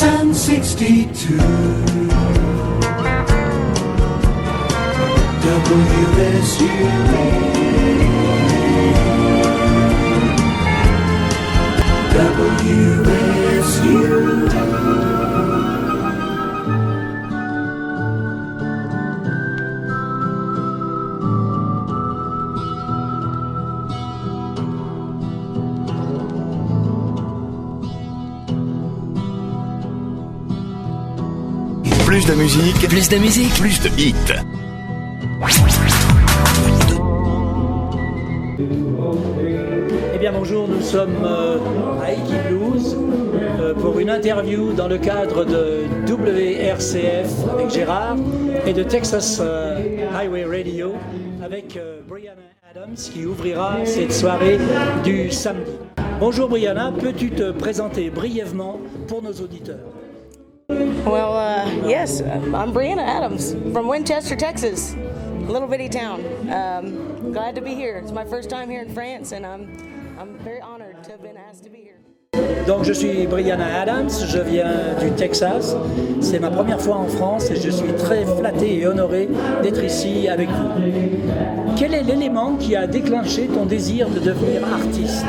Sun 62. WSU. WSU. Plus de musique, Plus de musique, plus de hits. Eh bien bonjour, nous sommes euh, à Iki Blues euh, pour une interview dans le cadre de WRCF avec Gérard et de Texas euh, Highway Radio avec Brianna Adams qui ouvrira cette soirée du samedi. Bonjour Brianna, peux-tu te présenter brièvement pour nos auditeurs? Well, uh, yes, I'm Brianna Adams from Winchester, Texas, a little bitty town. Um, glad to be here. It's my first time here in France, and I'm I'm very honored to have been asked to be here. Donc je suis Brianna Adams, je viens du Texas. C'est ma première fois en France et je suis très flatté et honoré d'être ici avec vous. Quel est l'élément qui a déclenché ton désir de devenir artiste?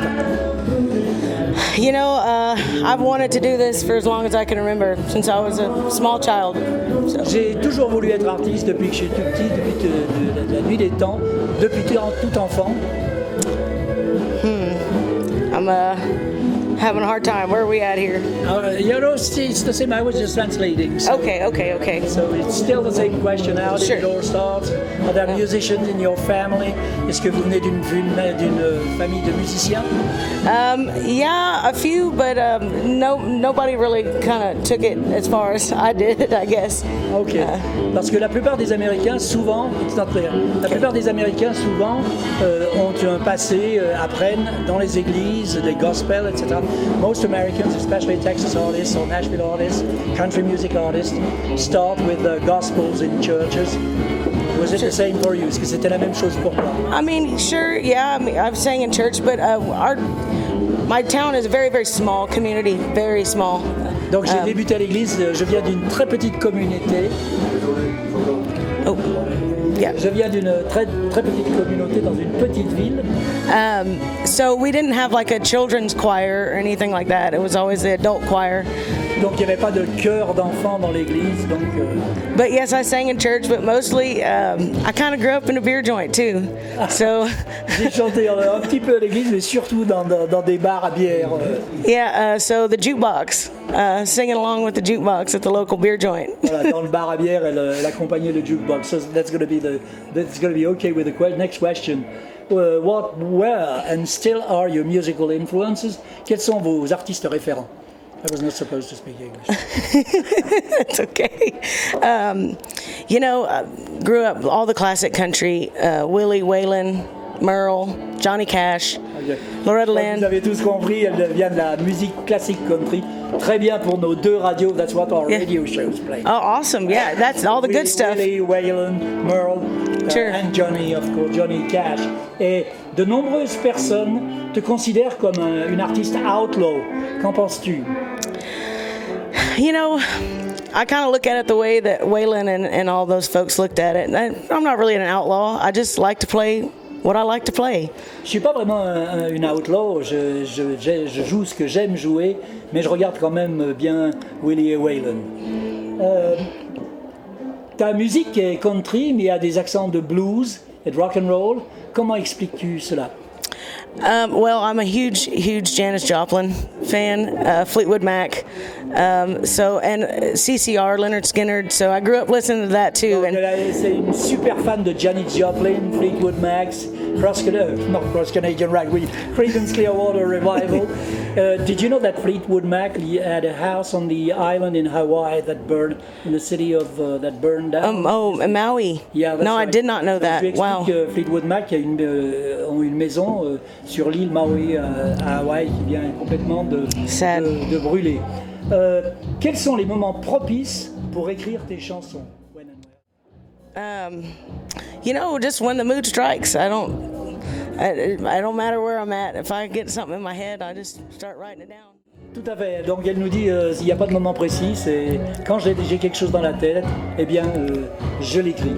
You know, uh, I've wanted to do this for as long as I can remember, since I was a small child. So, J'ai toujours voulu être artiste depuis que je suis tout petit, depuis que- de- de la nuit des temps, depuis tout tout enfant. I'm uh, having a hard time. Where are we at here? Uh, you know, it's, the same. I was just translating. So, Okay, okay, okay. so it's still the same question. How did Sure. it all start? Are there musicians in your family? Est-ce que vous venez d'une d'une- d'une famille de musiciens? Um, yeah, a few, but um, no, nobody really kind of took it as far as I did, I guess. Ok. Parce que la plupart des Américains, souvent, it's not clear. la plupart des Américains, souvent, euh, ont un passé, euh, apprennent dans les églises, des gospels, etc. Most Americans, especially Texas artists or Nashville artists, country music artists, start with the gospels in churches. Was it the same for you? Est-ce que c'était la même chose pour toi? I mean, sure, yeah. I mean, I've sang in church, but uh, our my town is a very, very small community, very small. Donc j'ai Um, débuté à l'église, euh, je viens d'une très petite communauté. Je viens d'une très, très petite communauté dans une petite ville. Um, so we didn't have like a children's choir or anything like that. It was always the adult choir. Donc il n'y avait pas de chœur d'enfants dans l'église. Donc euh, But yes, I sang in church, but mostly um, I kind of grew up in a beer joint too. So J'ai chanté un petit peu à l'église, mais surtout dans, dans- dans des bars à bière. euh, yeah, uh, so the jukebox, uh, singing along with the jukebox at the local beer joint. voilà, dans le bar à bière, elle, euh, elle accompagnait le jukebox. So that's going to be the that's going to be okay with the que- next question. Uh, what were and still are your musical influences? Quels sont vos artistes référents? I was not supposed to speak English. it's okay. Um, you know, uh, grew up all the classic country: uh, Willie, Waylon, Merle, Johnny Cash, Ok. Loretta Donc, Lynn. Vous avez tous compris, elle vient de la musique classique country. Très bien pour nos deux radios. That's what our Yeah. radio shows play. Oh, awesome! Yeah, that's all the good stuff. Willie, Waylon, Merle, uh, Sure. and Johnny, of course, Johnny Cash. Et de nombreuses personnes te considèrent comme un- une artiste outlaw. Qu'en penses-tu? You know, I kind of look at it the way that Waylon and, and all those folks looked at it. I, I'm not really an outlaw. I just like to play what I like to play. Je suis pas vraiment un- un- une outlaw. Je, je- j'ai- je joue ce que j'aime jouer, mais je regarde quand même bien Willie et Waylon. Euh, ta musique est country, mais il y a des accents de blues de rock and roll. Comment expliques-tu cela Um, well, I'm a huge, huge Janis Joplin fan, uh, Fleetwood Mac, um, so and uh, CCR, Leonard Skinner. So I grew up listening to that too. Elle And C'est une super fan de Janis Joplin, Fleetwood Macs, Cross, uh, not Cross Canadian oui, Creedence Clearwater Revival. Uh, did you know that Fleetwood Mac had a house on the island in Hawaii that burned, in the city of uh, that burned down? um, oh, Maui. Yeah, that's no, I did not know Donc, je that. Wow. que Fleetwood Mac a une, euh, ont une maison euh, sur l'île Maui euh, à Hawaï qui vient complètement de, Sad. de, de brûler. Euh, quels sont les moments propices pour écrire tes chansons? Um, you know, just when the mood strikes, I don't. I, I don't matter where I'm at. If I get something in my head, I just start writing it down. Tout à fait. Donc elle nous dit, euh, il n'y a pas de moment précis, c'est quand j'ai j'ai quelque chose dans la tête, eh bien, euh, je l'écris.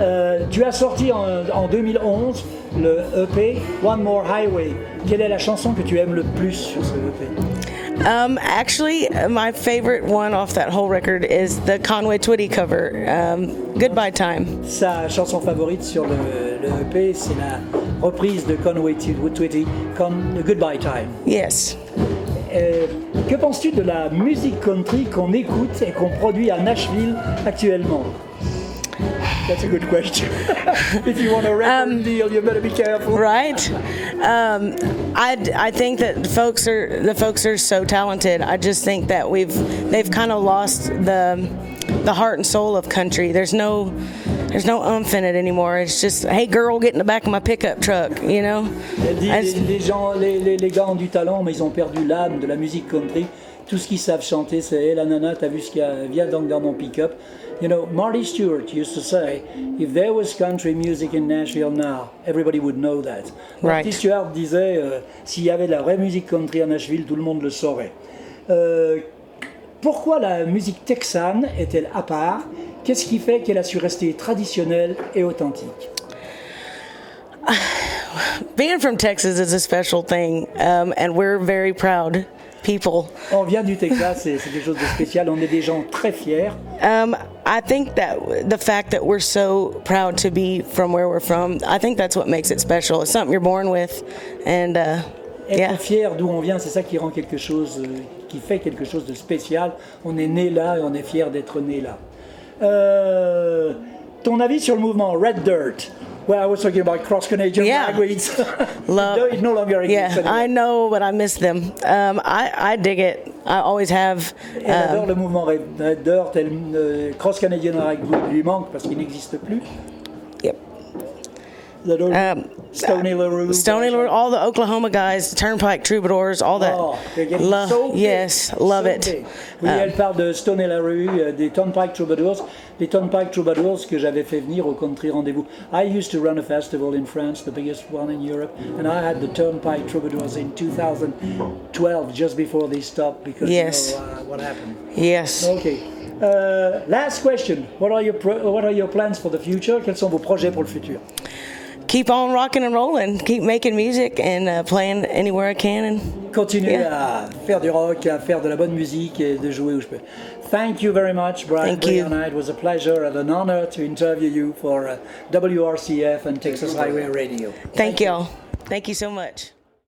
Euh, tu as sorti en, en 2011 le EP One More Highway. Quelle est la chanson que tu aimes le plus sur ce EP Um, actually, my favorite one off that whole record is the Conway Twitty cover, um, Goodbye Time. Sa chanson favorite sur le, le EP, c'est la reprise de Conway Twitty, Con Goodbye Time. Yes. Euh, que penses-tu de la musique country qu'on écoute et qu'on produit à Nashville actuellement? That's a good question. if you want a record deal, you better be careful. Right. Um, I, I think that the folks are the folks are so talented. I just think that we've they've kind of lost the the heart and soul of country. There's no there's no umph in it anymore. It's just hey girl, get in the back of my pickup truck. You know. And- les, les gens, les, les- les gars ont du talent, mais ils ont perdu l'âme de la musique country. Tout ce qu'ils savent chanter, c'est Hey la nana, t'as vu ce qu'il y a? Viens donc dans mon pick-up. You know, Marty Stewart used to say, if there was country music in Nashville now, everybody would know that. Marty. Stewart disait, euh, s'il y avait de la vraie musique country à Nashville, tout le monde le saurait. Euh, pourquoi la musique texane est-elle à part? Qu'est-ce qui fait qu'elle a su rester traditionnelle et authentique? being from Texas is a special thing, um, and we're very proud people. On vient du Texas, c'est c'est quelque chose de spécial. On est des gens très fiers. Um, I think that the fact that we're so proud to be from where we're from, I think that's what makes it special. It's something you're born with, and uh, Être yeah, fier d'où on vient, c'est ça qui rend quelque chose, euh, qui fait quelque chose de spécial. On est né là et on est fier d'être né là. Euh, ton avis sur le mouvement Red Dirt? Well, I was talking about cross Canadian Yeah. ragweeds. Love- no, it no longer exists. yeah, I know, but I miss them. Um, I I dig it. I always have. Elle adore Um, le mouvement Red, Dirt. Elle, euh, cross Canadian ragweed lui manque parce qu'il n'existe plus. Elle adore Um, Stoney LaRue. Stony, Lord, all the Oklahoma guys, the Turnpike Troubadours, all that. Oh, they're Lo- so yes, love so it. big. Oui, Um, elle parle de Stone et la euh, des Turnpike Troubadours. Les Turnpike Troubadours que j'avais fait venir au Country Rendez-vous. I used to run a festival in France, the biggest one in Europe, and I had the Turnpike Troubadours in 2012, just before they stopped because Yes. you know uh, what happened. Yes. Okay. Uh, last question. What are your pro- what are your plans for the future? Quels sont vos projets pour le futur? Keep on rocking and rolling. Keep making music and uh, playing anywhere I can. And Continuer Yeah. à faire du rock, à faire de la bonne musique et de jouer où je peux. Thank you very much, Brian. Thank you. Brianna. It was a pleasure and an honor to interview you for uh, WRCF and Texas Highway Radio. thank y'all. Thank you so much.